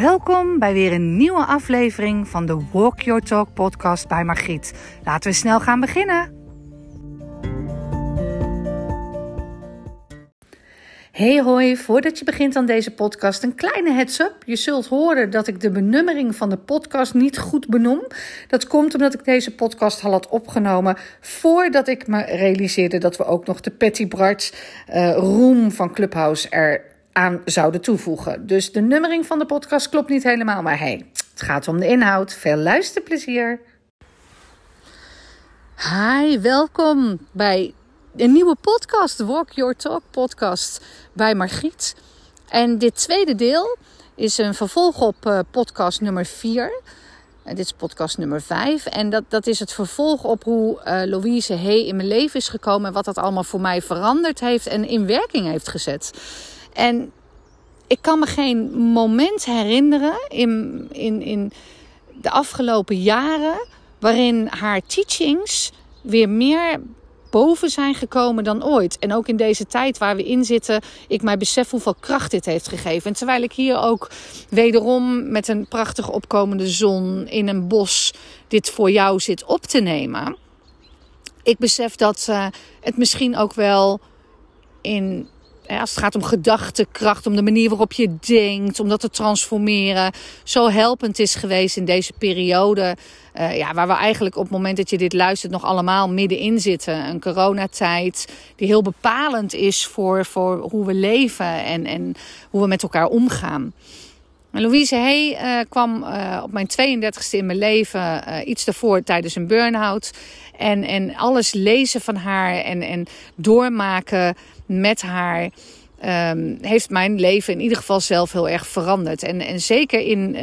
Welkom bij weer een nieuwe aflevering van de Walk Your Talk podcast bij Margriet. Laten we snel gaan beginnen. Hey hoi, voordat je begint aan deze podcast, een kleine heads-up. Je zult horen dat ik de benummering van de podcast niet goed benoem. Dat komt omdat ik deze podcast al had opgenomen voordat ik me realiseerde dat we ook nog de Patty Bart uh, room van Clubhouse er aan zouden toevoegen. Dus de nummering van de podcast klopt niet helemaal, maar hey, het gaat om de inhoud. Veel luisterplezier. Hi, welkom bij een nieuwe podcast, Walk Your Talk podcast bij Margriet. En dit tweede deel is een vervolg op uh, podcast nummer 4. En dit is podcast nummer 5. En dat, dat is het vervolg op hoe uh, Louise Hey in mijn leven is gekomen. En wat dat allemaal voor mij veranderd heeft en in werking heeft gezet. En ik kan me geen moment herinneren in, in, in de afgelopen jaren waarin haar teachings weer meer boven zijn gekomen dan ooit. En ook in deze tijd waar we in zitten, ik mij besef hoeveel kracht dit heeft gegeven. En terwijl ik hier ook wederom met een prachtig opkomende zon in een bos dit voor jou zit op te nemen. Ik besef dat uh, het misschien ook wel in als het gaat om gedachtekracht, om de manier waarop je denkt, om dat te transformeren, zo helpend is geweest in deze periode. Uh, ja, waar we eigenlijk op het moment dat je dit luistert nog allemaal middenin zitten. Een coronatijd die heel bepalend is voor, voor hoe we leven en, en hoe we met elkaar omgaan. Louise Hay uh, kwam uh, op mijn 32e in mijn leven, iets daarvoor tijdens een burn-out. En, en alles lezen van haar en, en doormaken met haar. Um, heeft mijn leven in ieder geval zelf heel erg veranderd. En, en zeker in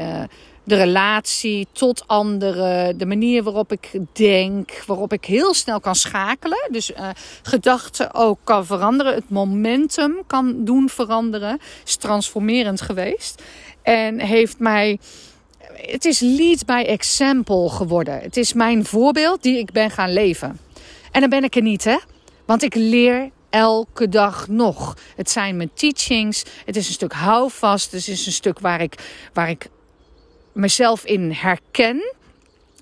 de relatie tot anderen, de manier waarop ik denk, waarop ik heel snel kan schakelen. Dus uh, gedachten ook kan veranderen, het momentum kan doen veranderen. Is transformerend geweest. En heeft mij. Het is lead by example geworden. Het is mijn voorbeeld die ik ben gaan leven. En dan ben ik er niet, hè? Want ik leer elke dag nog. Het zijn mijn teachings. Het is een stuk houvast. Het is een stuk waar ik, waar ik mezelf in herken.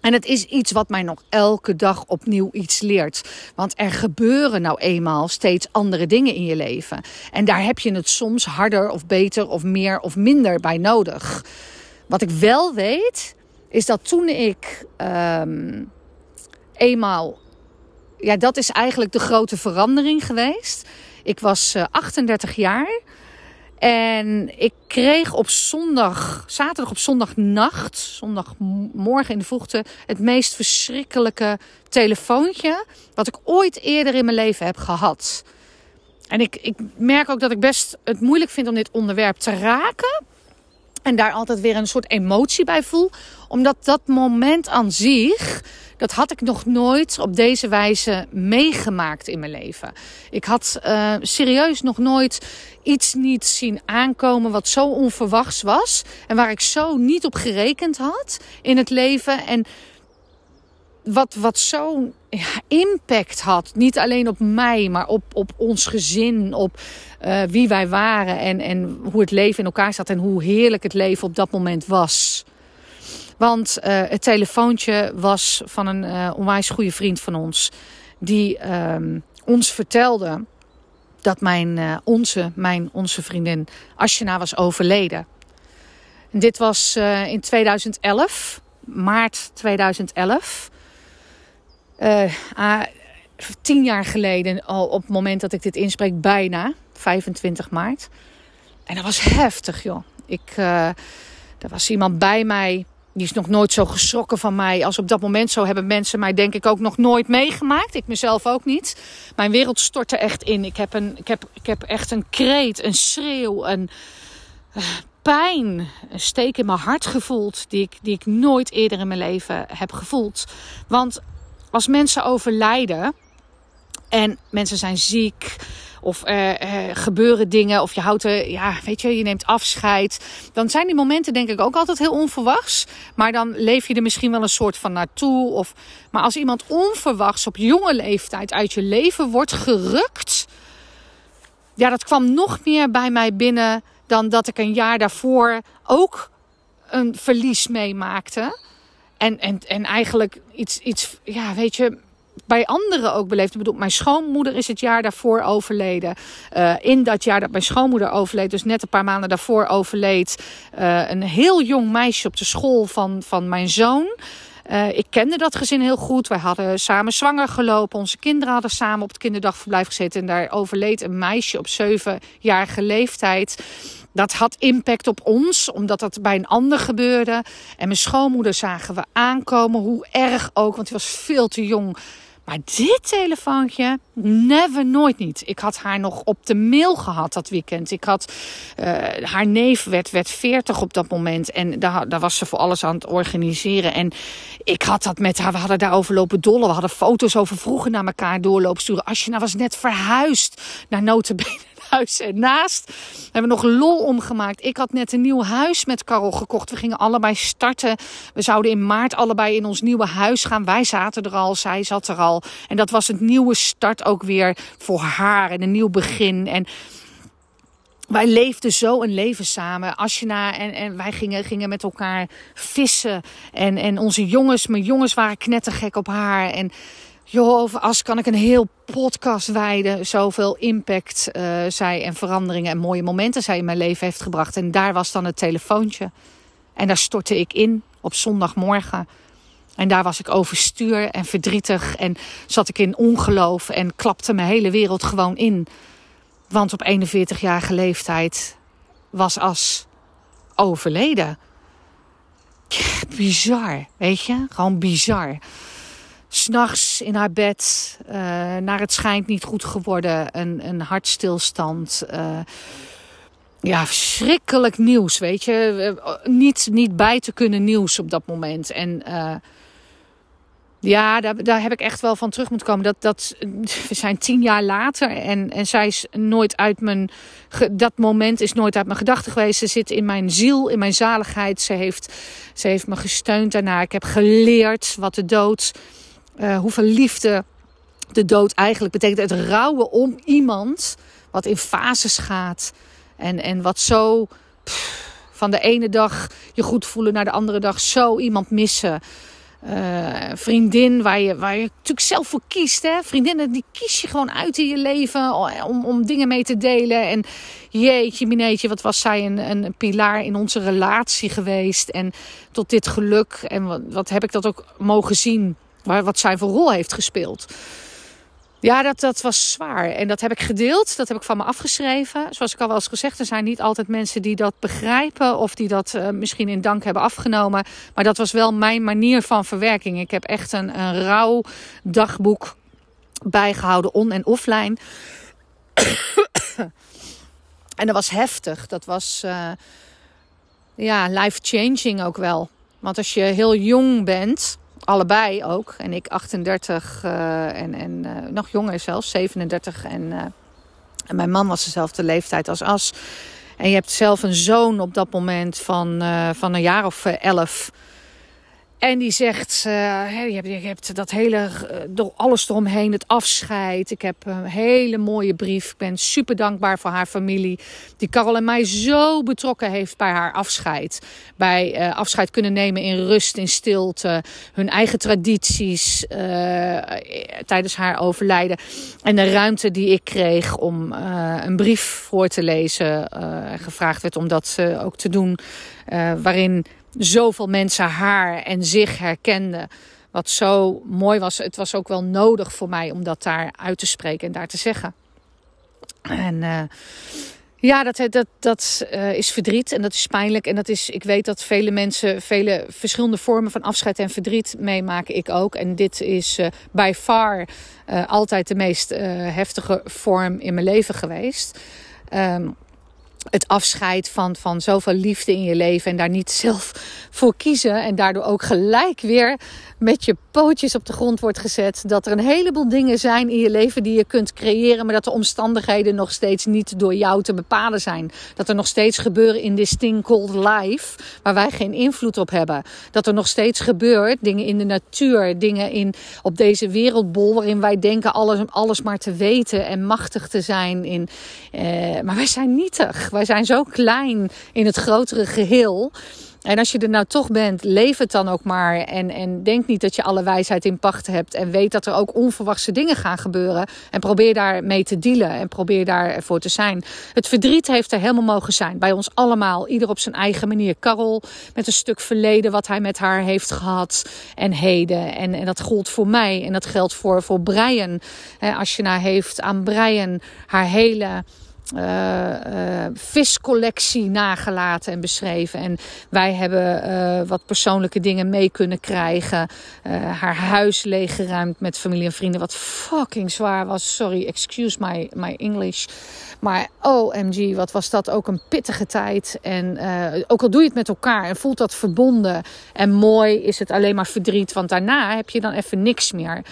En het is iets wat mij nog elke dag opnieuw iets leert. Want er gebeuren nou eenmaal steeds andere dingen in je leven. En daar heb je het soms harder of beter of meer of minder bij nodig. Wat ik wel weet, is dat toen ik um, eenmaal. Ja, dat is eigenlijk de grote verandering geweest. Ik was uh, eh, 38 jaar. En ik kreeg op zondag, zaterdag op zondagnacht, zondagmorgen in de vroegte, het meest verschrikkelijke telefoontje wat ik ooit eerder in mijn leven heb gehad. En ik, ik merk ook dat ik best het moeilijk vind om dit onderwerp te raken. En daar altijd weer een soort emotie bij voel. Omdat dat moment aan zich dat had ik nog nooit op deze wijze meegemaakt in mijn leven. Ik had uh, serieus nog nooit iets niet zien aankomen wat zo onverwachts was. En waar ik zo niet op gerekend had in het leven. En wat, wat zo'n ja, impact had. Niet alleen op mij, maar op, op ons gezin. Op uh, wie wij waren en, en hoe het leven in elkaar zat. En hoe heerlijk het leven op dat moment was. Want uh, het telefoontje was van een uh, onwijs goede vriend van ons. Die uh, ons vertelde dat mijn, uh, onze, mijn, onze vriendin Ashena was overleden. En dit was in 2011, maart 2011. Ah, tien jaar geleden, al op het moment dat ik dit inspreek, bijna 25 maart. En dat was heftig, joh. Ik, er was iemand bij mij die is nog nooit zo geschrokken van mij als op dat moment. Zo hebben mensen mij denk ik ook nog nooit meegemaakt. Ik mezelf ook niet. Mijn wereld stortte echt in. Ik heb, een, ik heb, ik heb echt een kreet, een schreeuw, een uh, pijn, een steek in mijn hart gevoeld. Die ik, die ik nooit eerder in mijn leven heb gevoeld. Want als mensen overlijden en mensen zijn ziek of uh, gebeuren dingen. Of je houdt er, ja, weet je, je neemt afscheid. Dan zijn die momenten denk ik ook altijd heel onverwachts. Maar dan leef je er misschien wel een soort van naartoe. Of, maar als iemand onverwachts op jonge leeftijd uit je leven wordt gerukt. Ja, dat kwam nog meer bij mij binnen dan dat ik een jaar daarvoor ook een verlies meemaakte. En, en, en eigenlijk iets, iets, ja, weet je, bij anderen ook beleefd. Ik bedoel, mijn schoonmoeder is het jaar daarvoor overleden. Uh, in dat jaar dat mijn schoonmoeder overleed, dus net een paar maanden daarvoor overleed, uh, een heel jong meisje op de school van, van mijn zoon. Uh, ik kende dat gezin heel goed. Wij hadden samen zwanger gelopen. Onze kinderen hadden samen op het kinderdagverblijf gezeten. En daar overleed een meisje op zevenjarige leeftijd. Dat had impact op ons, omdat dat bij een ander gebeurde. En mijn schoonmoeder zagen we aankomen, hoe erg ook, want die was veel te jong maar dit telefoontje, never, nooit niet. Ik had haar nog op de mail gehad dat weekend. Ik had, uh, haar neef werd, werd 40 op dat moment. En daar, daar was ze voor alles aan het organiseren. En ik had dat met haar, we hadden daarover lopen dollen. We hadden foto's over vroeger naar elkaar doorlopen sturen. Als je nou was net verhuisd naar Notenbenen huis ernaast. We hebben nog lol omgemaakt. Ik had net een nieuw huis met Carol gekocht. We gingen allebei starten. We zouden in maart allebei in ons nieuwe huis gaan. Wij zaten er al, zij zat er al. En dat was het nieuwe start ook weer voor haar. En een nieuw begin. En wij leefden zo een leven samen. Asjena en, en wij gingen, gingen met elkaar vissen. En, en onze jongens, mijn jongens waren knettergek op haar. En joh, over As kan ik een heel podcast wijden. Zoveel impact uh, zij en veranderingen en mooie momenten zij in mijn leven heeft gebracht. En daar was dan het telefoontje. En daar stortte ik in op zondagmorgen. En daar was ik overstuur en verdrietig. En zat ik in ongeloof en klapte mijn hele wereld gewoon in. Want op 41-jarige leeftijd was As overleden. bizar, weet je? Gewoon bizar s'nachts in haar bed. Uh, naar het schijnt niet goed geworden. Een, een hartstilstand. Uh, ja, verschrikkelijk nieuws, weet je. niet, niet bij te kunnen nieuws op dat moment. En ja, daar, daar heb ik echt wel van terug moeten komen. Dat, dat, we zijn tien jaar later en, en zij is nooit uit mijn. Dat moment is nooit uit mijn gedachten geweest. Ze zit in mijn ziel, in mijn zaligheid. Ze heeft, ze heeft me gesteund daarna. Ik heb geleerd wat de dood uh, hoeveel liefde de dood eigenlijk betekent. Het rouwen om iemand wat in fases gaat. En, en wat zo van de ene dag je goed voelen naar de andere dag zo iemand missen. Uh, vriendin waar je, waar je natuurlijk zelf voor kiest. Hè? Vriendinnen die kies je gewoon uit in je leven om, om dingen mee te delen. En jeetje mineetje, wat was zij een, een pilaar in onze relatie geweest. En tot dit geluk. En wat, wat heb ik dat ook mogen zien wat zij voor rol heeft gespeeld. Ja, dat, dat was zwaar. En dat heb ik gedeeld. Dat heb ik van me afgeschreven. Zoals ik al wel eens gezegd, er zijn niet altijd mensen die dat begrijpen. Of die dat uh, misschien in dank hebben afgenomen. Maar dat was wel mijn manier van verwerking. Ik heb echt een, een rauw dagboek bijgehouden, on- en offline. en dat was heftig. Dat was uh, ja, life-changing ook wel. Want als je heel jong bent allebei ook. En ik 38 uh, en, en uh, nog jonger zelfs, 37. En, uh, en mijn man was dezelfde leeftijd als As. En je hebt zelf een zoon op dat moment van, van een jaar of elf. En die zegt, uh, je, hebt, hebt dat hele, uh, door alles eromheen, het afscheid. Ik heb een hele mooie brief. Ik ben super dankbaar voor haar familie. Die Carol en mij zo betrokken heeft bij haar afscheid. Bij uh, afscheid kunnen nemen in rust, in stilte. Hun eigen tradities tijdens haar overlijden. En de ruimte die ik kreeg om een brief voor te lezen. gevraagd werd om dat ook te doen. waarin zoveel mensen haar en zich herkenden. Wat zo mooi was. Het was ook wel nodig voor mij om dat daar uit te spreken en daar te zeggen. En uh, ja, dat, dat, dat uh, is verdriet en dat is pijnlijk. En dat is, ik weet dat vele mensen vele verschillende vormen van afscheid en verdriet meemaken. Ik ook. En dit is uh, by far altijd de meest heftige vorm in mijn leven geweest. Um, het afscheid van, van zoveel liefde in je leven en daar niet zelf voor kiezen. En daardoor ook gelijk weer met je pootjes op de grond wordt gezet. Dat er een heleboel dingen zijn in je leven die je kunt creëren, maar dat de omstandigheden nog steeds niet door jou te bepalen zijn. Dat er nog steeds gebeuren in this thing called life, waar wij geen invloed op hebben. Dat er nog steeds gebeurt, dingen in de natuur, dingen in, op deze wereldbol, waarin wij denken alles, alles maar te weten en machtig te zijn. In, eh, maar wij zijn nietig Wij zijn zo klein in het grotere geheel. En als je er nou toch bent, leef het dan ook maar. En, en denk niet dat je alle wijsheid in pacht hebt. En weet dat er ook onverwachte dingen gaan gebeuren. En probeer daarmee te dealen. En probeer daarvoor te zijn. Het verdriet heeft er helemaal mogen zijn. Bij ons allemaal. Ieder op zijn eigen manier. Carol met een stuk verleden wat hij met haar heeft gehad. En heden. En, en dat gold voor mij. En dat geldt voor, voor Brian. als je nou heeft aan Brian haar hele uh, viscollectie nagelaten en beschreven. En wij hebben uh, wat persoonlijke dingen mee kunnen krijgen. haar huis leeggeruimd met familie en vrienden. Wat fucking zwaar was. Sorry, excuse my, my English. Maar OMG, wat was dat ook een pittige tijd. En ook al doe je het met elkaar en voelt dat verbonden en mooi, is het alleen maar verdriet. Want daarna heb je dan even niks meer.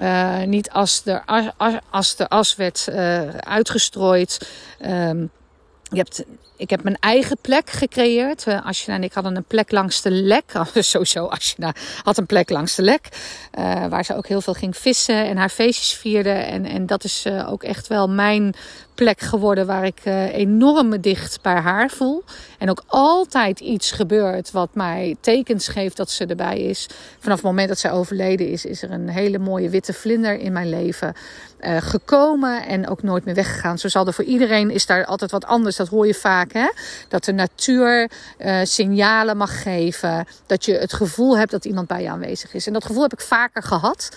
Uh, niet als de, as, de as werd uh, uitgestrooid. Um, je hebt, ik heb mijn eigen plek gecreëerd. Uh, en ik hadden een plek langs de lek. Sowieso, Ashna had een plek langs de lek. Waar ze ook heel veel ging vissen en haar feestjes vierde. En, en dat is ook echt wel mijn plek geworden waar ik uh, enorm me dicht bij haar voel. En ook altijd iets gebeurt wat mij tekens geeft dat ze erbij is. Vanaf het moment dat zij overleden is, is er een hele mooie witte vlinder in mijn leven uh, gekomen en ook nooit meer weggegaan. Zo zal er voor iedereen is daar altijd wat anders. Dat hoor je vaak, hè? Dat de natuur uh, signalen mag geven. Dat je het gevoel hebt dat iemand bij je aanwezig is. En dat gevoel heb ik vaker gehad.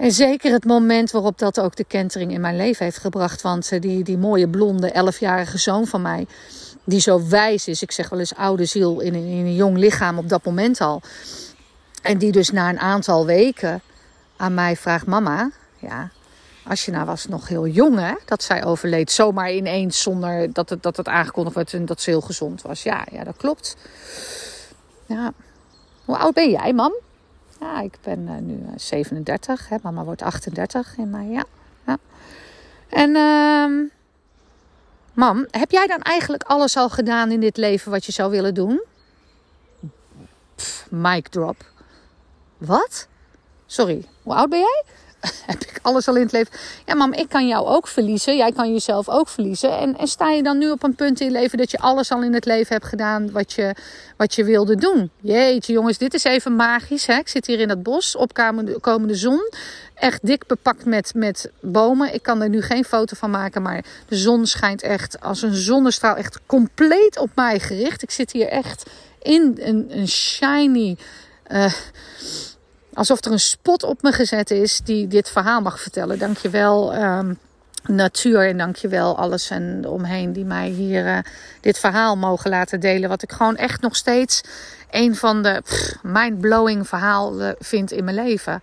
En zeker het moment waarop dat ook de kentering in mijn leven heeft gebracht. Want uh, die, die mooie blonde elfjarige zoon van mij, die zo wijs is. Ik zeg wel eens oude ziel in een, in een jong lichaam op dat moment al. En die dus na een aantal weken aan mij vraagt: Mama, ja, als je nou was nog heel jong, hè, dat zij overleed. Zomaar ineens zonder dat het, dat het aangekondigd werd en dat ze heel gezond was. Ja, ja dat klopt. Ja. Hoe oud ben jij, mam? Ja, ik ben uh, nu 37. Hè. Mama wordt 38 in mei. Ja. ja. En, uh, mam, heb jij dan eigenlijk alles al gedaan in dit leven wat je zou willen doen? Pff, mic drop. Wat? Sorry, hoe oud ben jij? heb ik alles al in het leven. Ja, mam, ik kan jou ook verliezen. Jij kan jezelf ook verliezen. En, en sta je dan nu op een punt in je leven dat je alles al in het leven hebt gedaan wat je, wat je wilde doen? Jeetje, jongens, dit is even magisch. Hè? Ik zit hier in het bos, opkomende komende zon. Echt dik bepakt met, met bomen. Ik kan er nu geen foto van maken, maar de zon schijnt echt als een zonnestraal. Echt compleet op mij gericht. Ik zit hier echt in een, een shiny. Uh, alsof er een spot op me gezet is die dit verhaal mag vertellen. Dankjewel um, natuur en dankjewel alles en omheen die mij hier uh, dit verhaal mogen laten delen. Wat ik gewoon echt nog steeds een van de mind-blowing verhalen vind in mijn leven.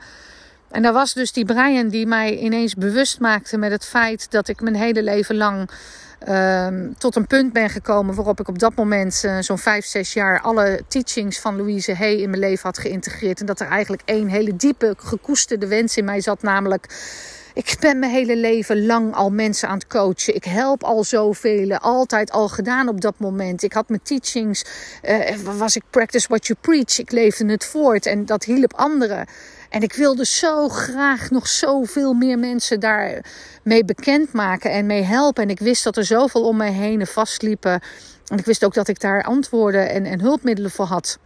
En daar was dus die Brian die mij ineens bewust maakte met het feit dat ik mijn hele leven lang um, tot een punt ben gekomen waarop ik op dat moment, uh, zo'n vijf, zes jaar, alle teachings van Louise Hay in mijn leven had geïntegreerd. En dat er eigenlijk één hele diepe, gekoesterde wens in mij zat, namelijk. Ik ben mijn hele leven lang al mensen aan het coachen. Ik help al zoveel, altijd al gedaan op dat moment. Ik had mijn teachings, uh, was ik practice what you preach. Ik leefde het voort en dat hielp anderen. En ik wilde zo graag nog zoveel meer mensen daarmee bekendmaken en mee helpen. En ik wist dat er zoveel om mij heen vastliepen. En ik wist ook dat ik daar antwoorden en, en hulpmiddelen voor had.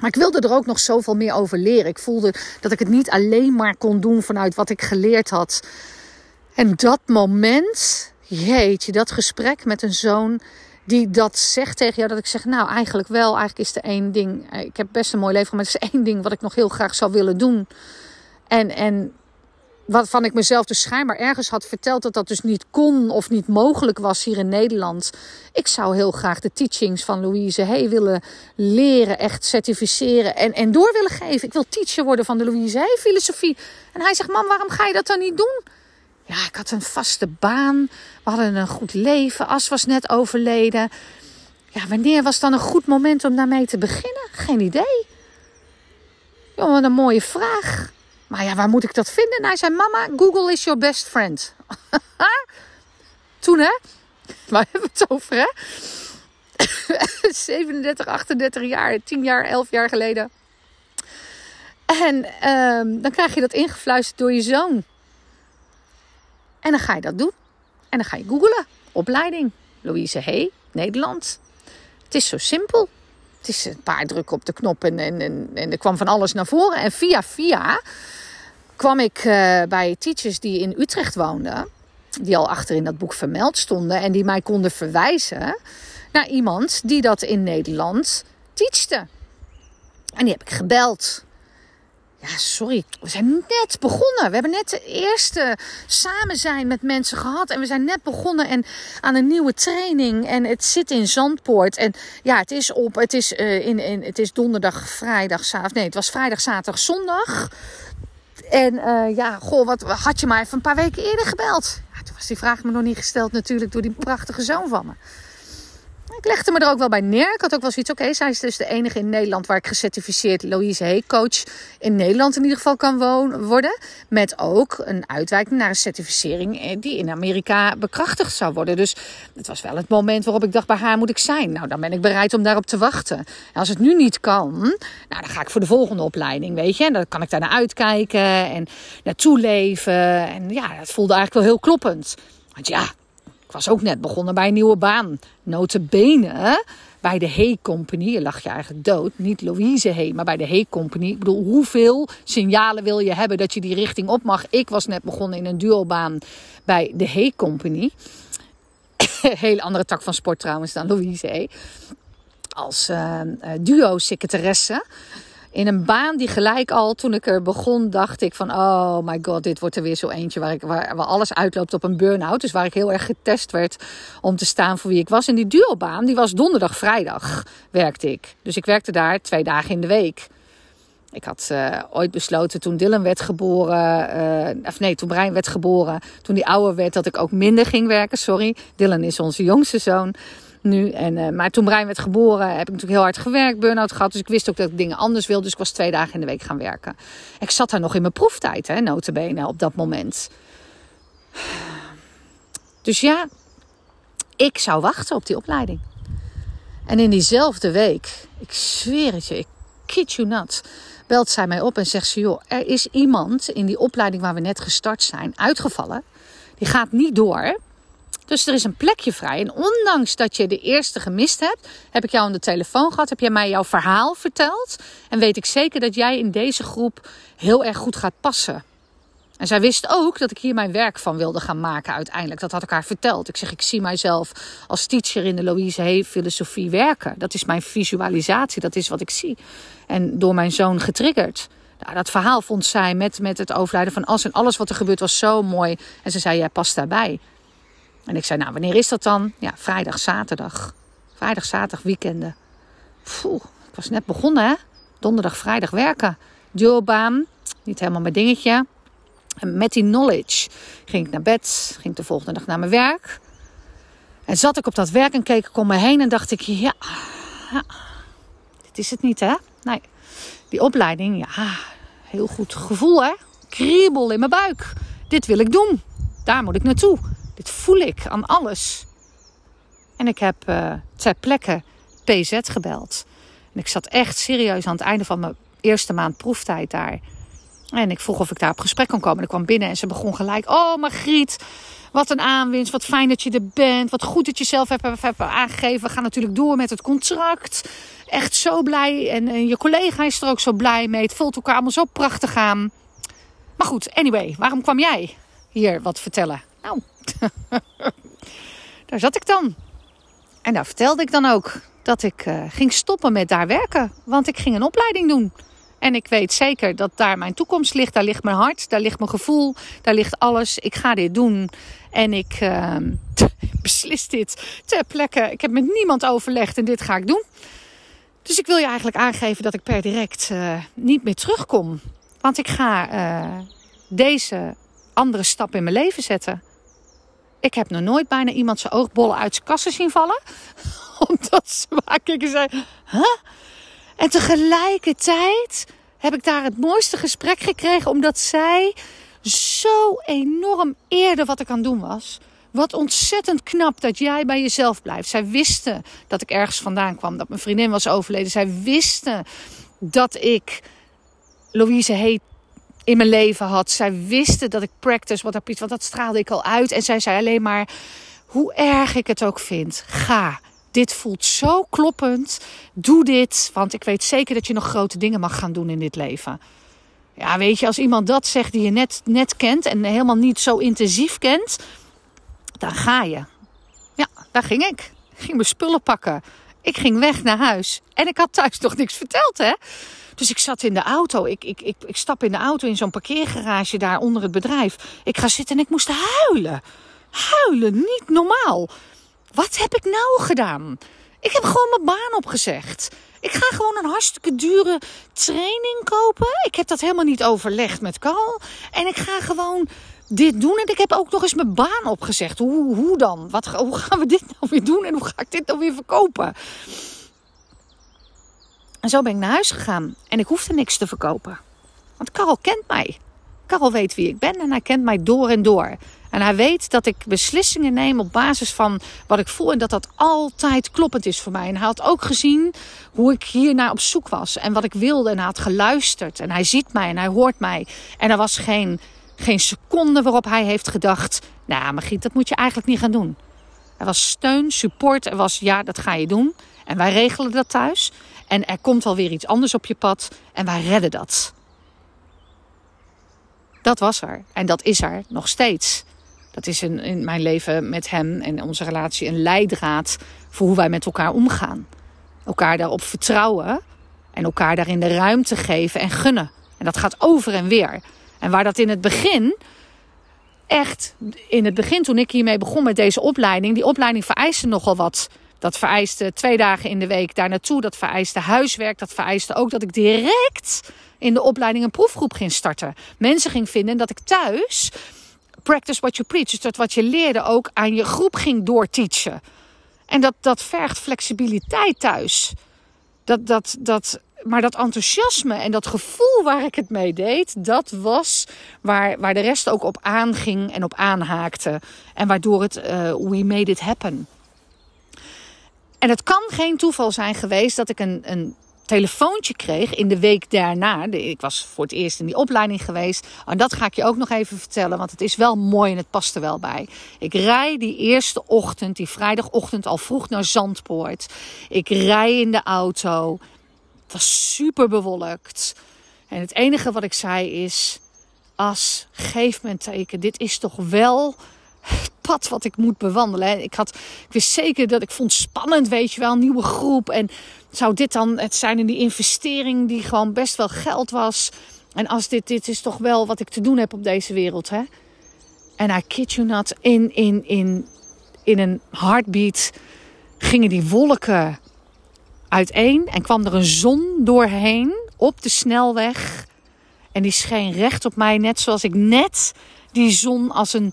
Maar ik wilde er ook nog zoveel meer over leren. Ik voelde dat ik het niet alleen maar kon doen vanuit wat ik geleerd had. En dat moment, jeetje, dat gesprek met een zoon die dat zegt tegen jou, dat ik zeg, nou eigenlijk wel, eigenlijk is er één ding. Eh, ik heb best een mooi leven, maar er is één ding wat ik nog heel graag zou willen doen. En, en waarvan ik mezelf dus schijnbaar ergens had verteld dat dat dus niet kon of niet mogelijk was hier in Nederland. Ik zou heel graag de teachings van Louise Hay willen leren, echt certificeren en, en door willen geven. Ik wil teacher worden van de Louise Hay filosofie. En hij zegt, man, waarom ga je dat dan niet doen? Ja, ik had een vaste baan. We hadden een goed leven. As was net overleden. Ja, wanneer was dan een goed moment om daarmee te beginnen? Geen idee. Jongen, wat een mooie vraag. Maar ja, waar moet ik dat vinden? Nou, hij zei, mama, Google is your best friend. Toen, hè? Waar hebben we het over, hè? 37, 38 jaar, 10 jaar, 11 jaar geleden. En um, dan krijg je dat ingefluisterd door je zoon. En dan ga je dat doen. En dan ga je googlen. Opleiding. Louise Hay. Nederland. Het is zo simpel. Het is een paar drukken op de knop en, en, en, en er kwam van alles naar voren. En via via kwam ik uh, bij teachers die in Utrecht woonden. Die al achter in dat boek vermeld stonden. En die mij konden verwijzen naar iemand die dat in Nederland teachte. En die heb ik gebeld. Ja, sorry, we zijn net begonnen. We hebben net de eerste samen zijn met mensen gehad. En we zijn net begonnen en aan een nieuwe training. En het zit in Zandpoort. En ja, het is op. Het is, uh, in, in, het is donderdag, vrijdag, zaterdag. Nee, het was vrijdag, zaterdag, zondag. En uh, ja, goh, wat had je maar even een paar weken eerder gebeld? Ja, toen was die vraag me nog niet gesteld, natuurlijk, door die prachtige zoon van me. Ik legde me er ook wel bij neer. Ik had ook wel zoiets, oké, zij is dus de enige in Nederland waar ik gecertificeerd Louise Hay coach in Nederland in ieder geval kan worden. Met ook een uitwijking naar een certificering eh, die in Amerika bekrachtigd zou worden. Dus het was wel het moment waarop ik dacht, bij haar moet ik zijn. Nou, dan ben ik bereid om daarop te wachten. En als het nu niet kan, nou, dan ga ik voor de volgende opleiding, weet je. En dan kan ik daar naar uitkijken en naartoe leven. En ja, dat voelde eigenlijk wel heel kloppend. Want ja, ik was ook net begonnen bij een nieuwe baan. Notabene bij de Hay Company. Je lag je eigenlijk dood. Niet Louise Hay, maar bij de Hay Company. Ik bedoel, hoeveel signalen wil je hebben dat je die richting op mag? Ik was net begonnen in een duobaan bij de Hay Company. Hele andere tak van sport trouwens dan Louise Hay. Als uh, duo-secretaresse in een baan die gelijk al toen ik er begon, dacht ik van oh my god, dit wordt er weer zo eentje waar, ik, waar, waar alles uitloopt op een burn-out. Dus waar ik heel erg getest werd om te staan voor wie ik was. En die duobaan, die was donderdag, vrijdag werkte ik. Dus ik werkte daar twee dagen in de week. Ik had uh, ooit besloten toen Dylan werd geboren, uh, of nee, toen Brian werd geboren, toen die ouder werd, dat ik ook minder ging werken. Sorry, Dylan is onze jongste zoon nu. En, uh, maar toen Brian werd geboren heb ik natuurlijk heel hard gewerkt, burn-out gehad. Dus ik wist ook dat ik dingen anders wilde. Dus ik was twee dagen in de week gaan werken. Ik zat daar nog in mijn proeftijd, hè, notabene, op dat moment. Dus ja, ik zou wachten op die opleiding. En in diezelfde week, ik zweer het je, ik kid you not, belt zij mij op en zegt ze: joh, er is iemand in die opleiding waar we net gestart zijn uitgevallen. Die gaat niet door. Dus er is een plekje vrij. En ondanks dat je de eerste gemist hebt, heb ik jou aan de telefoon gehad, heb jij mij jouw verhaal verteld. En weet ik zeker dat jij in deze groep heel erg goed gaat passen. En zij wist ook dat ik hier mijn werk van wilde gaan maken uiteindelijk. Dat had ik haar verteld. Ik zeg, ik zie mijzelf als teacher in de Louise Hay filosofie werken. Dat is mijn visualisatie, dat is wat ik zie. En door mijn zoon getriggerd. Nou, dat verhaal vond zij met, met het overlijden van As en alles wat er gebeurt was zo mooi. En ze zei, jij past daarbij. En ik zei, nou, wanneer is dat dan? Ja, vrijdag, zaterdag. Vrijdag, zaterdag, weekenden. Poeh, ik was net begonnen, hè? Donderdag, vrijdag werken. Duobaan, niet helemaal mijn dingetje. En met die knowledge ging ik naar bed, ging de volgende dag naar mijn werk. En zat ik op dat werk en keek ik om me heen en dacht ik, ja, ja dit is het niet, hè? Nee, die opleiding, ja, heel goed gevoel, hè? Kriebel in mijn buik. Dit wil ik doen. Daar moet ik naartoe. Dit voel ik aan alles. En ik heb uh, ter plekke PZ gebeld. En ik zat echt serieus aan het einde van mijn eerste maand proeftijd daar. En ik vroeg of ik daar op gesprek kon komen. ik kwam binnen en ze begon gelijk. Oh, Margriet, wat een aanwinst. Wat fijn dat je er bent. Wat goed dat je zelf hebt, hebt aangegeven. We gaan natuurlijk door met het contract. Echt zo blij. En, en je collega is er ook zo blij mee. Het voelt elkaar allemaal zo prachtig aan. Maar goed, anyway, waarom kwam jij hier wat vertellen? Nou, daar zat ik dan. En daar vertelde ik dan ook dat ik uh, ging stoppen met daar werken. Want ik ging een opleiding doen. En ik weet zeker dat daar mijn toekomst ligt. Daar ligt mijn hart, daar ligt mijn gevoel, daar ligt alles. Ik ga dit doen. En ik uh, beslis dit ter plekke. Ik heb met niemand overlegd en dit ga ik doen. Dus ik wil je eigenlijk aangeven dat ik per direct uh, niet meer terugkom. Want ik ga uh, deze andere stap in mijn leven zetten. Ik heb nog nooit bijna iemand zijn oogbollen uit zijn kassen zien vallen. Omdat ze maken en zei? En tegelijkertijd heb ik daar het mooiste gesprek gekregen. Omdat zij zo enorm eerde wat ik aan het doen was. Wat ontzettend knap dat jij bij jezelf blijft. Zij wisten dat ik ergens vandaan kwam. Dat mijn vriendin was overleden. Zij wisten dat ik Louise heet in mijn leven had. Zij wisten dat ik practice wat dat want dat straalde ik al uit. En zij zei alleen maar, hoe erg ik het ook vind, ga. dit voelt zo kloppend. Doe dit, want ik weet zeker dat je nog grote dingen mag gaan doen in dit leven. Ja, weet je, als iemand dat zegt die je net, net kent en helemaal niet zo intensief kent, dan ga je. Ja, daar ging ik. Ik ging mijn spullen pakken. Ik ging weg naar huis. En ik had thuis nog niks verteld, hè? Dus ik zat in de auto. Ik, ik, ik, ik stap in de auto in zo'n parkeergarage daar onder het bedrijf. Ik ga zitten en ik moest huilen. Huilen, niet normaal. Wat heb ik nou gedaan? Ik heb gewoon mijn baan opgezegd. Ik ga gewoon een hartstikke dure training kopen. Ik heb dat helemaal niet overlegd met Carl. En ik ga gewoon dit doen. En ik heb ook nog eens mijn baan opgezegd. Hoe, hoe dan? Wat, hoe gaan we dit nou weer doen? En hoe ga ik dit nou weer verkopen? En zo ben ik naar huis gegaan. En ik hoefde niks te verkopen. Want Karel kent mij. Karel weet wie ik ben en hij kent mij door en door. En hij weet dat ik beslissingen neem op basis van wat ik voel en dat dat altijd kloppend is voor mij. En hij had ook gezien hoe ik hiernaar op zoek was en wat ik wilde. En hij had geluisterd en hij ziet mij en hij hoort mij. En er was geen, geen seconde waarop hij heeft gedacht: Nou, Margriet, dat moet je eigenlijk niet gaan doen. Er was steun, support. Er was ja, dat ga je doen. En wij regelen dat thuis. En er komt wel weer iets anders op je pad. En wij redden dat. Dat was er. En dat is er nog steeds. Dat is in mijn leven met hem en onze relatie een leidraad voor hoe wij met elkaar omgaan. Elkaar daarop vertrouwen en elkaar daarin de ruimte geven en gunnen. En dat gaat over en weer. En waar dat in het begin, echt in het begin toen ik hiermee begon met deze opleiding, die opleiding vereiste nogal wat. Dat vereiste twee dagen in de week daar naartoe. Dat vereiste huiswerk. Dat vereiste ook dat ik direct in de opleiding een proefgroep ging starten. Mensen ging vinden dat ik thuis practice what you preach. Dus dat wat je leerde ook aan je groep ging doorteachen. En dat, dat vergt flexibiliteit thuis. Dat, dat, dat, maar dat enthousiasme en dat gevoel waar ik het mee deed, dat was waar, waar de rest ook op aanging en op aanhaakte. En waardoor het, uh, we made it happen. En het kan geen toeval zijn geweest dat ik een, een telefoontje kreeg in de week daarna. Ik was voor het eerst in die opleiding geweest. En dat ga ik je ook nog even vertellen, want het is wel mooi en het past er wel bij. Ik rij die eerste ochtend, die vrijdagochtend al vroeg naar Zandpoort. Ik rij in de auto. Het was super bewolkt. En het enige wat ik zei is: As, geef me een teken. Dit is toch wel het pad wat ik moet bewandelen. Ik, had, ik wist zeker dat ik vond spannend, weet je wel, een nieuwe groep. En zou dit dan het zijn in die investering die gewoon best wel geld was. En als dit, dit is toch wel wat ik te doen heb op deze wereld, hè? En I kid you not, in, in, in, in een heartbeat gingen die wolken uiteen en kwam er een zon doorheen op de snelweg. En die scheen recht op mij, net zoals ik net die zon als een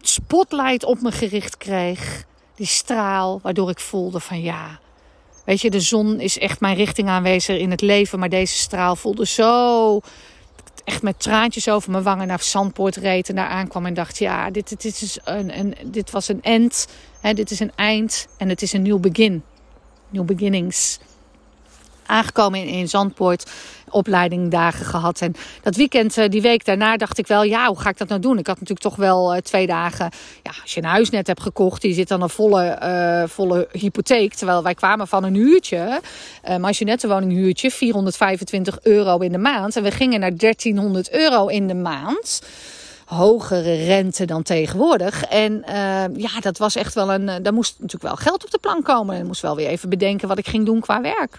spotlight op me gericht kreeg. Die straal, waardoor ik voelde van ja, weet je, de zon is echt mijn richting aanwezig in het leven. Maar deze straal voelde zo, echt met traantjes over mijn wangen naar Zandpoort reed en daar aankwam en dacht ja, dit, is een, een, dit was een end, hè, dit is een eind en het is een nieuw begin. Nieuw beginnings aangekomen in, in Zandpoort. Opleidingdagen gehad. En dat weekend, eh, die week daarna, dacht ik wel, ja, hoe ga ik dat nou doen? Ik had natuurlijk toch wel uh, twee dagen. Ja, als je een huis net hebt gekocht, die zit dan een volle, uh, volle hypotheek. Terwijl wij kwamen van een huurtje. maar als je net een woning huurtje, 425 euro in de maand. En we gingen naar 1300 euro in de maand hogere rente dan tegenwoordig. En uh, ja, dat was echt wel een. daar moest natuurlijk wel geld op de plank komen. En moest wel weer even bedenken wat ik ging doen qua werk.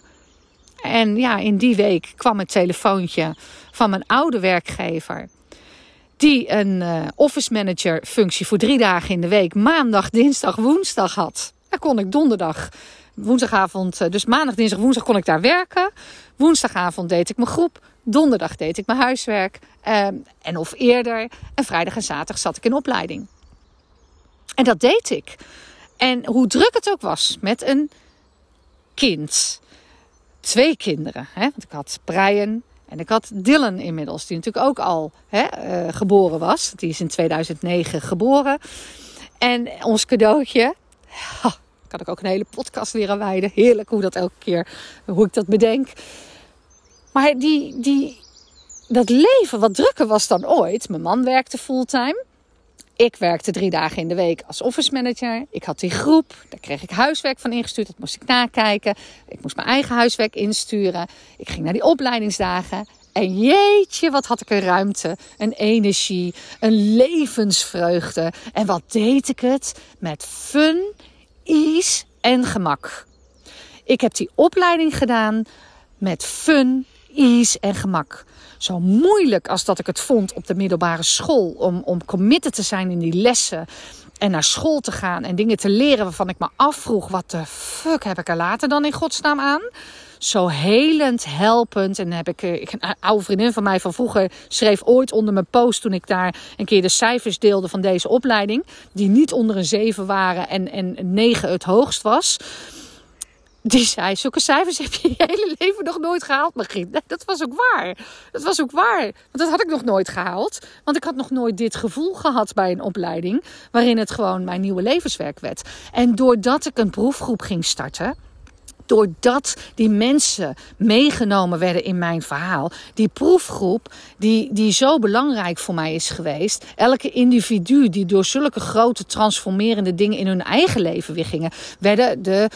En ja, in die week kwam het telefoontje van mijn oude werkgever. Die een uh, office manager functie voor drie dagen in de week, maandag, dinsdag, woensdag had. Daar kon ik donderdag, woensdagavond, dus maandag, dinsdag, woensdag kon ik daar werken. Woensdagavond deed ik mijn groep. Donderdag deed ik mijn huiswerk. Uh, en of eerder. En vrijdag en zaterdag zat ik in opleiding. En dat deed ik. En hoe druk het ook was met een kind twee kinderen. Hè? Want ik had Brian en ik had Dylan inmiddels, die natuurlijk ook al hè, uh, geboren was. Die is in 2009 geboren. En ons cadeautje, kan ik ook een hele podcast weer aan wijden. Heerlijk hoe dat elke keer, hoe ik dat bedenk. Maar die, die, dat leven wat drukker was dan ooit. Mijn man werkte fulltime. Ik werkte drie dagen in de week als office manager. Ik had die groep. Daar kreeg ik huiswerk van ingestuurd. Dat moest ik nakijken. Ik moest mijn eigen huiswerk insturen. Ik ging naar die opleidingsdagen. En jeetje, wat had ik een ruimte, een energie, een levensvreugde. En wat deed ik het? Met fun, ease en gemak. Ik heb die opleiding gedaan met fun, ease en gemak. Zo moeilijk als dat ik het vond op de middelbare school om, om committed te zijn in die lessen. En naar school te gaan en dingen te leren waarvan ik me afvroeg: wat de fuck heb ik er later dan in godsnaam aan? Zo helend, helpend. En heb ik, eh, ik, een oude vriendin van mij van vroeger schreef ooit onder mijn post toen ik daar een keer de cijfers deelde van deze opleiding. Die niet onder een 7 waren en, en een 9 het hoogst was. Die zei, zulke cijfers heb je je hele leven nog nooit gehaald, Margriet. dat was ook waar. Dat was ook waar. Want dat had ik nog nooit gehaald. Want ik had nog nooit dit gevoel gehad bij een opleiding... waarin het gewoon mijn nieuwe levenswerk werd. En doordat ik een proefgroep ging starten doordat die mensen meegenomen werden in mijn verhaal. Die proefgroep die, die zo belangrijk voor mij is geweest. Elke individu die door zulke grote transformerende dingen in hun eigen leven weer gingen, werden de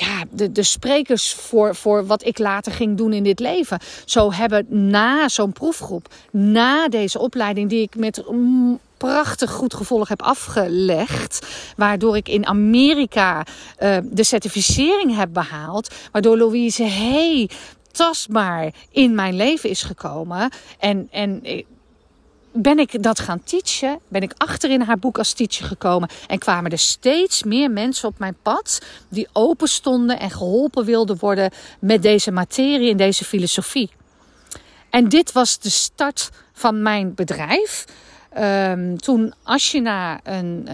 ja, de, de sprekers voor, voor wat ik later ging doen in dit leven. Zo hebben na zo'n proefgroep, na deze opleiding die ik met prachtig goed gevolg heb afgelegd. Waardoor ik in Amerika uh, de certificering heb behaald. Waardoor Louise hey, tastbaar in mijn leven is gekomen. En, en ben ik dat gaan teachen. Ben ik achter in haar boek als teacher gekomen. En kwamen er steeds meer mensen op mijn pad. Die open stonden en geholpen wilden worden met deze materie en deze filosofie. En dit was de start van mijn bedrijf. Um, toen Ashina een,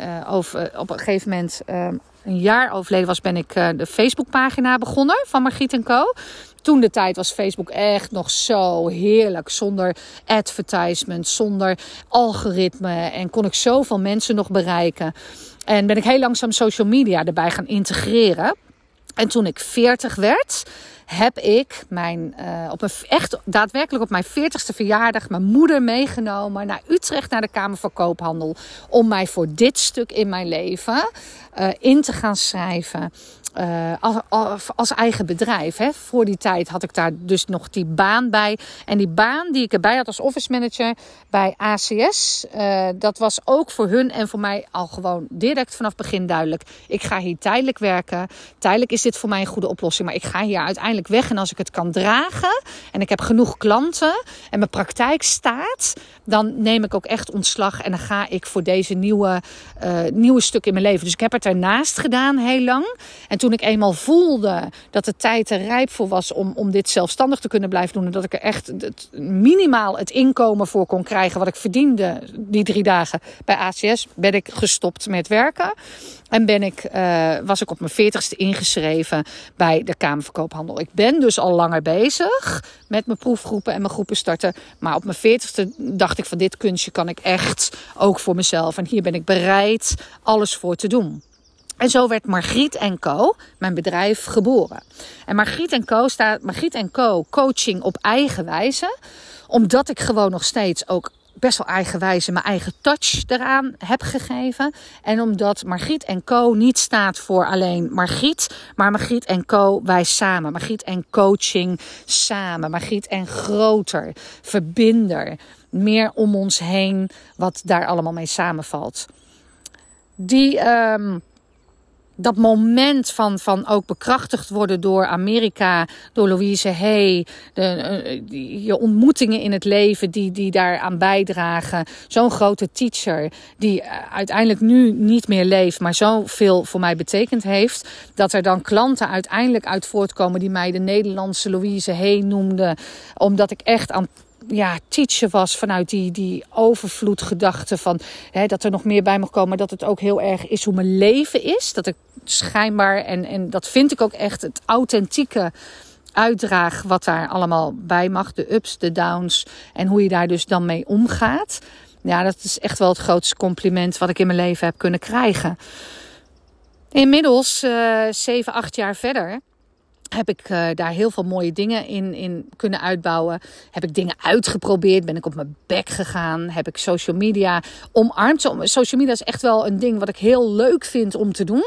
uh, over, op een gegeven moment um, een jaar overleden was, ben ik uh, de Facebookpagina begonnen van Margriet Co. Toen de tijd was Facebook echt nog zo heerlijk. Zonder advertisement, zonder algoritme. En kon ik zoveel mensen nog bereiken. En ben ik heel langzaam social media erbij gaan integreren. En toen ik 40 werd, heb ik mijn, uh, op een, echt daadwerkelijk op mijn 40ste verjaardag mijn moeder meegenomen naar Utrecht, naar de Kamer van Koophandel. Om mij voor dit stuk in mijn leven uh, in te gaan schrijven. Uh, als, als, eigen bedrijf. Hè. Voor die tijd had ik daar dus nog die baan bij. En die baan die ik erbij had als office manager bij ACS, uh, dat was ook voor hun en voor mij al gewoon direct vanaf begin duidelijk. Ik ga hier tijdelijk werken. Tijdelijk is dit voor mij een goede oplossing, maar ik ga hier uiteindelijk weg. En als ik het kan dragen en ik heb genoeg klanten en mijn praktijk staat, dan neem ik ook echt ontslag en dan ga ik voor deze nieuwe, uh, nieuwe stuk in mijn leven. Dus ik heb het ernaast gedaan heel lang. En toen ik eenmaal voelde dat de tijd er rijp voor was om, om dit zelfstandig te kunnen blijven doen. En dat ik er echt het, minimaal het inkomen voor kon krijgen wat ik verdiende die drie dagen bij ACS, ben ik gestopt met werken. En ben ik, uh, was ik op mijn veertigste ingeschreven bij de Kamerverkoophandel. Ik ben dus al langer bezig met mijn proefgroepen en mijn groepen starten. Maar op mijn veertigste dacht ik van dit kunstje kan ik echt ook voor mezelf. En hier ben ik bereid alles voor te doen. En zo werd Margriet Co, mijn bedrijf, geboren. En Margriet Co staat Margriet Co coaching op eigen wijze, omdat ik gewoon nog steeds ook best wel eigenwijze mijn eigen touch eraan heb gegeven. En omdat Margriet Co niet staat voor alleen Margriet, maar Margriet Co wij samen. Margriet en coaching samen. Margriet en groter, verbinder. Meer om ons heen, wat daar allemaal mee samenvalt. Die. Um, dat moment van, van ook bekrachtigd worden door Amerika, door Louise Hay, de, eh, je ontmoetingen in het leven die, die daaraan bijdragen. Zo'n grote teacher die eh, uiteindelijk nu niet meer leeft, maar zoveel voor mij betekend heeft. Dat er dan klanten uiteindelijk uit voortkomen die mij de Nederlandse Louise Hay noemden. Omdat ik echt aan ja, teachen was vanuit die, die overvloedgedachte van hè, dat er nog meer bij mag komen. Dat het ook heel erg is hoe mijn leven is. Dat ik schijnbaar, en, en dat vind ik ook echt het authentieke uitdraag wat daar allemaal bij mag. De ups, de downs en hoe je daar dus dan mee omgaat. Ja, dat is echt wel het grootste compliment wat ik in mijn leven heb kunnen krijgen. Inmiddels, uh, 7, 8 jaar verder heb ik uh, daar heel veel mooie dingen in, in kunnen uitbouwen. Heb ik dingen uitgeprobeerd. Ben ik op mijn bek gegaan. Heb ik social media omarmd. Social media is echt wel een ding wat ik heel leuk vind om te doen.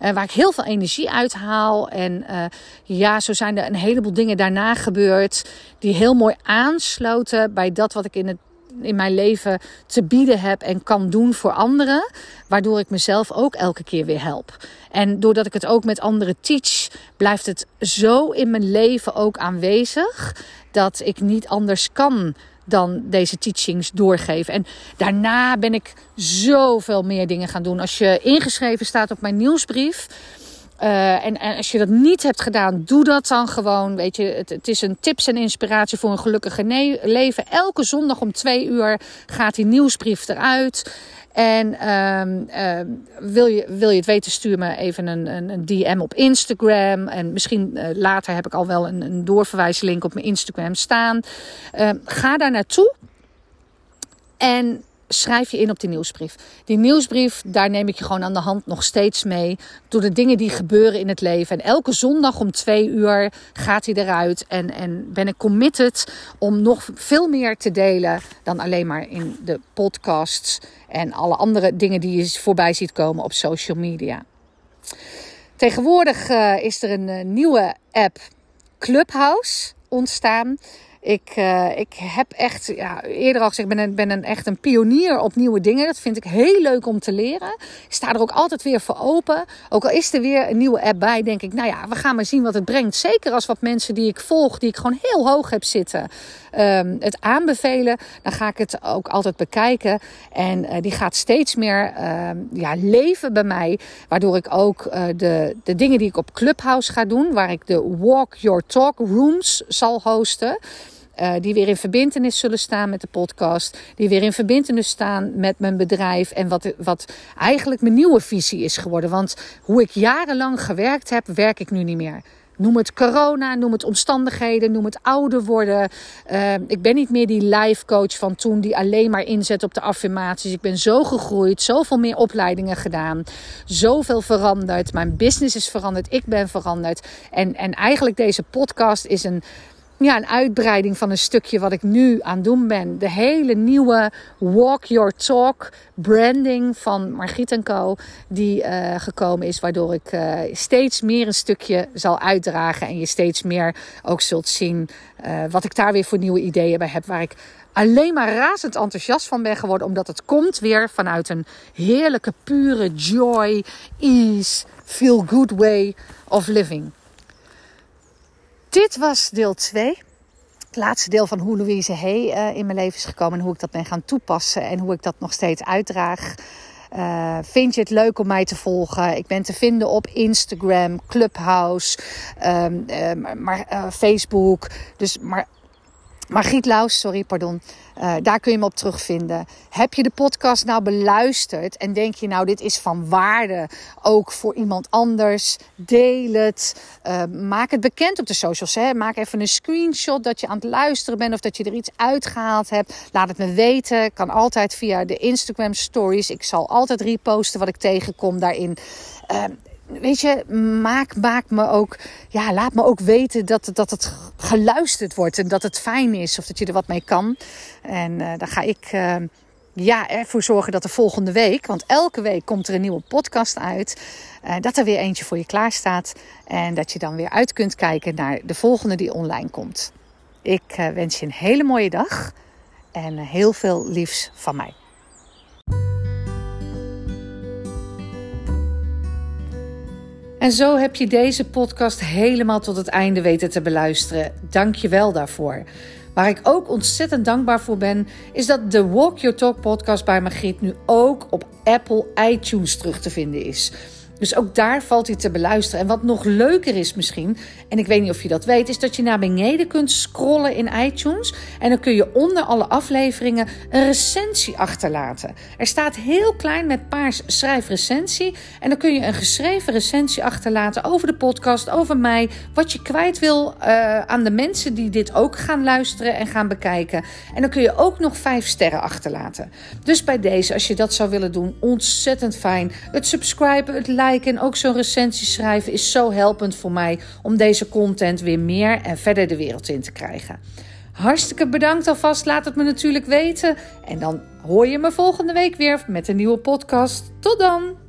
Uh, waar ik heel veel energie uit haal. En uh, ja, zo zijn er een heleboel dingen daarna gebeurd. Die heel mooi aansloten bij dat wat ik in het in mijn leven te bieden heb en kan doen voor anderen. Waardoor ik mezelf ook elke keer weer help. En doordat ik het ook met anderen teach, blijft het zo in mijn leven ook aanwezig. Dat ik niet anders kan dan deze teachings doorgeven. En daarna ben ik zoveel meer dingen gaan doen. Als je ingeschreven staat op mijn nieuwsbrief uh, en, als je dat niet hebt gedaan, doe dat dan gewoon. Weet je, het, het is een tips en inspiratie voor een gelukkige leven. Elke zondag om twee uur gaat die nieuwsbrief eruit. En uh, wil, je, wil je het weten, stuur me even een, een, een DM op Instagram. En misschien uh, later heb ik al wel een, een doorverwijslink op mijn Instagram staan. Ehm, ga daar naartoe. En schrijf je in op die nieuwsbrief. Die nieuwsbrief, daar neem ik je gewoon aan de hand nog steeds mee. Door de dingen die gebeuren in het leven. En elke zondag om twee uur gaat hij eruit. En, en ben ik committed om nog veel meer te delen dan alleen maar in de podcasts. En alle andere dingen die je voorbij ziet komen op social media. Tegenwoordig uh, is er een uh, nieuwe app, Clubhouse, ontstaan. Ik, uh, ik heb echt, ja, eerder al gezegd, ben een, ben een, echt een pionier op nieuwe dingen. Dat vind ik heel leuk om te leren. Ik sta er ook altijd weer voor open. Ook al is er weer een nieuwe app bij, denk ik, nou ja, we gaan maar zien wat het brengt. Zeker als wat mensen die ik volg, die ik gewoon heel hoog heb zitten, um, het aanbevelen. Dan ga ik het ook altijd bekijken. En uh, die gaat steeds meer uh, ja, leven bij mij. Waardoor ik ook uh, de, de dingen die ik op Clubhouse ga doen, waar ik de Walk Your Talk Rooms zal hosten. Uh, die weer in verbindenis zullen staan met de podcast. Die weer in verbindenis staan met mijn bedrijf. En wat, wat eigenlijk mijn nieuwe visie is geworden. Want hoe ik jarenlang gewerkt heb, werk ik nu niet meer. Noem het corona, noem het omstandigheden, noem het ouder worden. Uh, ik ben niet meer die life coach van toen die alleen maar inzet op de affirmaties. Ik ben zo gegroeid, zoveel meer opleidingen gedaan, zoveel veranderd. Mijn business is veranderd, ik ben veranderd. En, en eigenlijk deze podcast is een ja, een uitbreiding van een stukje wat ik nu aan het doen ben. De hele nieuwe Walk Your Talk branding van Margriet Co. Die uh, gekomen is. Waardoor ik uh, steeds meer een stukje zal uitdragen. En je steeds meer ook zult zien uh, wat ik daar weer voor nieuwe ideeën bij heb. Waar ik alleen maar razend enthousiast van ben geworden. Omdat het komt weer vanuit een heerlijke, pure joy, ease, feel good way of living. Dit was deel 2. Het laatste deel van hoe Louise Hay uh, in mijn leven is gekomen. En hoe ik dat ben gaan toepassen. En hoe ik dat nog steeds uitdraag. Uh, vind je het leuk om mij te volgen? Ik ben te vinden op Instagram, Clubhouse, um, uh, maar, Facebook. Dus maar Margriet Laus, sorry, pardon. Uh, daar kun je me op terugvinden. Heb je de podcast nou beluisterd en denk je nou dit is van waarde ook voor iemand anders? Deel het. Uh, maak het bekend op de socials. Hè. Maak even een screenshot dat je aan het luisteren bent of dat je er iets uitgehaald hebt. Laat het me weten. Kan altijd via de Instagram stories. Ik zal altijd reposten wat ik tegenkom daarin. Uh, weet je, maak, maak me ook, ja, laat me ook weten dat, dat het geluisterd wordt en dat het fijn is of dat je er wat mee kan. En uh, dan ga ik uh, ja, ervoor zorgen dat de volgende week, want elke week komt er een nieuwe podcast uit, uh, dat er weer eentje voor je klaar staat en dat je dan weer uit kunt kijken naar de volgende die online komt. Ik wens je een hele mooie dag en heel veel liefs van mij. En zo heb je deze podcast helemaal tot het einde weten te beluisteren. Dank je wel daarvoor. Waar ik ook ontzettend dankbaar voor ben, is dat de Walk Your Talk podcast bij Margriet nu ook op Apple iTunes terug te vinden is. Dus ook daar valt hij te beluisteren. En wat nog leuker is misschien, en ik weet niet of je dat weet, is dat je naar beneden kunt scrollen in iTunes. En dan kun je onder alle afleveringen een recensie achterlaten. Er staat heel klein met paars schrijf recensie. En dan kun je een geschreven recensie achterlaten over de podcast, over mij. Wat je kwijt wil uh, aan de mensen die dit ook gaan luisteren en gaan bekijken. En dan kun je ook nog vijf sterren achterlaten. Dus bij deze, als je dat zou willen doen, ontzettend fijn. Het subscriben, het liken bekijken en ook zo'n recensie schrijven is zo helpend voor mij om deze content weer meer en verder de wereld in te krijgen. Hartstikke bedankt alvast. Laat het me natuurlijk weten. En dan hoor je me volgende week weer met een nieuwe podcast. Tot dan!